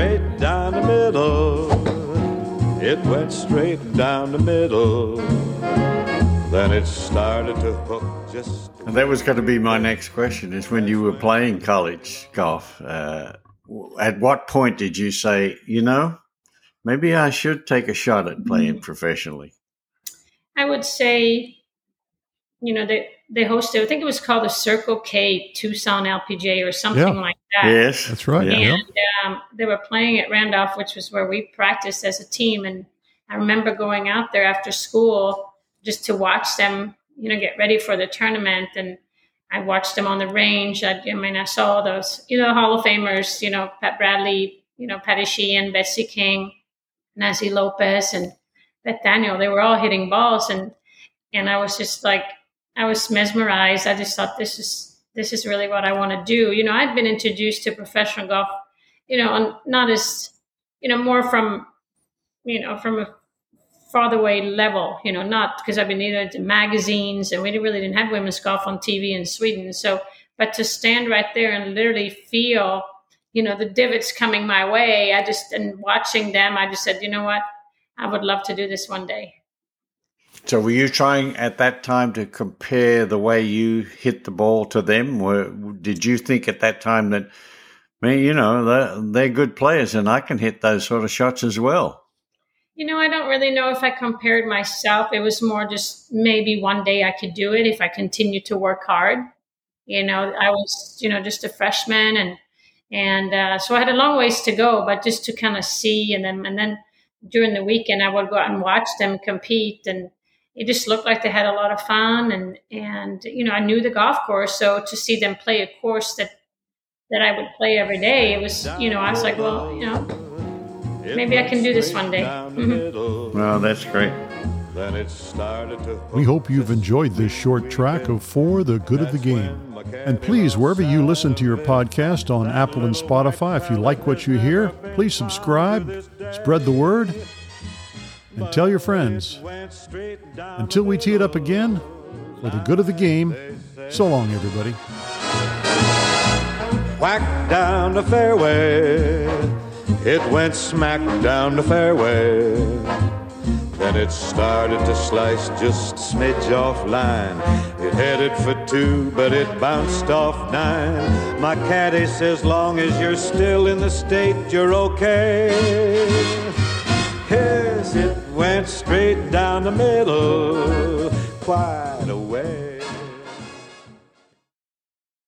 straight down the middle. It went straight down the middle. Then it started to hook just. And that was going to be my next question is when you were playing college golf, uh, at what point did you say, you know, maybe I should take a shot at playing professionally? I would say you know, they they hosted. I think it was called the Circle K Tucson LPGA or something yeah. like that. Yes, that's right. And yeah. um, they were playing at Randolph, which was where we practiced as a team. And I remember going out there after school just to watch them, you know, get ready for the tournament. And I watched them on the range. I, I mean, I saw those, you know, Hall of Famers, you know, Pat Bradley, you know, Patty Sheehan, Betsy King, Nancy Lopez, and Beth Daniel. They were all hitting balls, and and I was just like, I was mesmerized. I just thought this is this is really what I want to do. You know, I'd been introduced to professional golf, you know, on, not as, you know, more from, you know, from a farther away level, you know, not because I've been either to magazines and we really didn't have women's golf on TV in Sweden. So, but to stand right there and literally feel, you know, the divots coming my way, I just, and watching them, I just said, you know what, I would love to do this one day. So, were you trying at that time to compare the way you hit the ball to them? Were, did you think at that time that, man, you know, they're, they're good players and I can hit those sort of shots as well? You know, I don't really know if I compared myself. It was more just maybe one day I could do it if I continued to work hard. You know, I was, you know, just a freshman and, and uh, so I had a long ways to go, but just to kind of see and then, and then during the weekend, I would go out and watch them compete and, it just looked like they had a lot of fun and and you know I knew the golf course so to see them play a course that that I would play every day it was you know I was like well you know maybe I can do this one day. Mm-hmm. Well, that's great. We hope you've enjoyed this short track of For the Good of the Game. And please, wherever you listen to your podcast on Apple and Spotify, if you like what you hear, please subscribe, spread the word, and tell your friends. Until we tee it up again, for the good of the game, so long, everybody. Whack down the fairway, it went smack down the fairway. Then it started to slice just smidge off line. It headed for two, but it bounced off nine. My caddy says, long as you're still in the state, you're okay. It went straight down the middle, quite a way.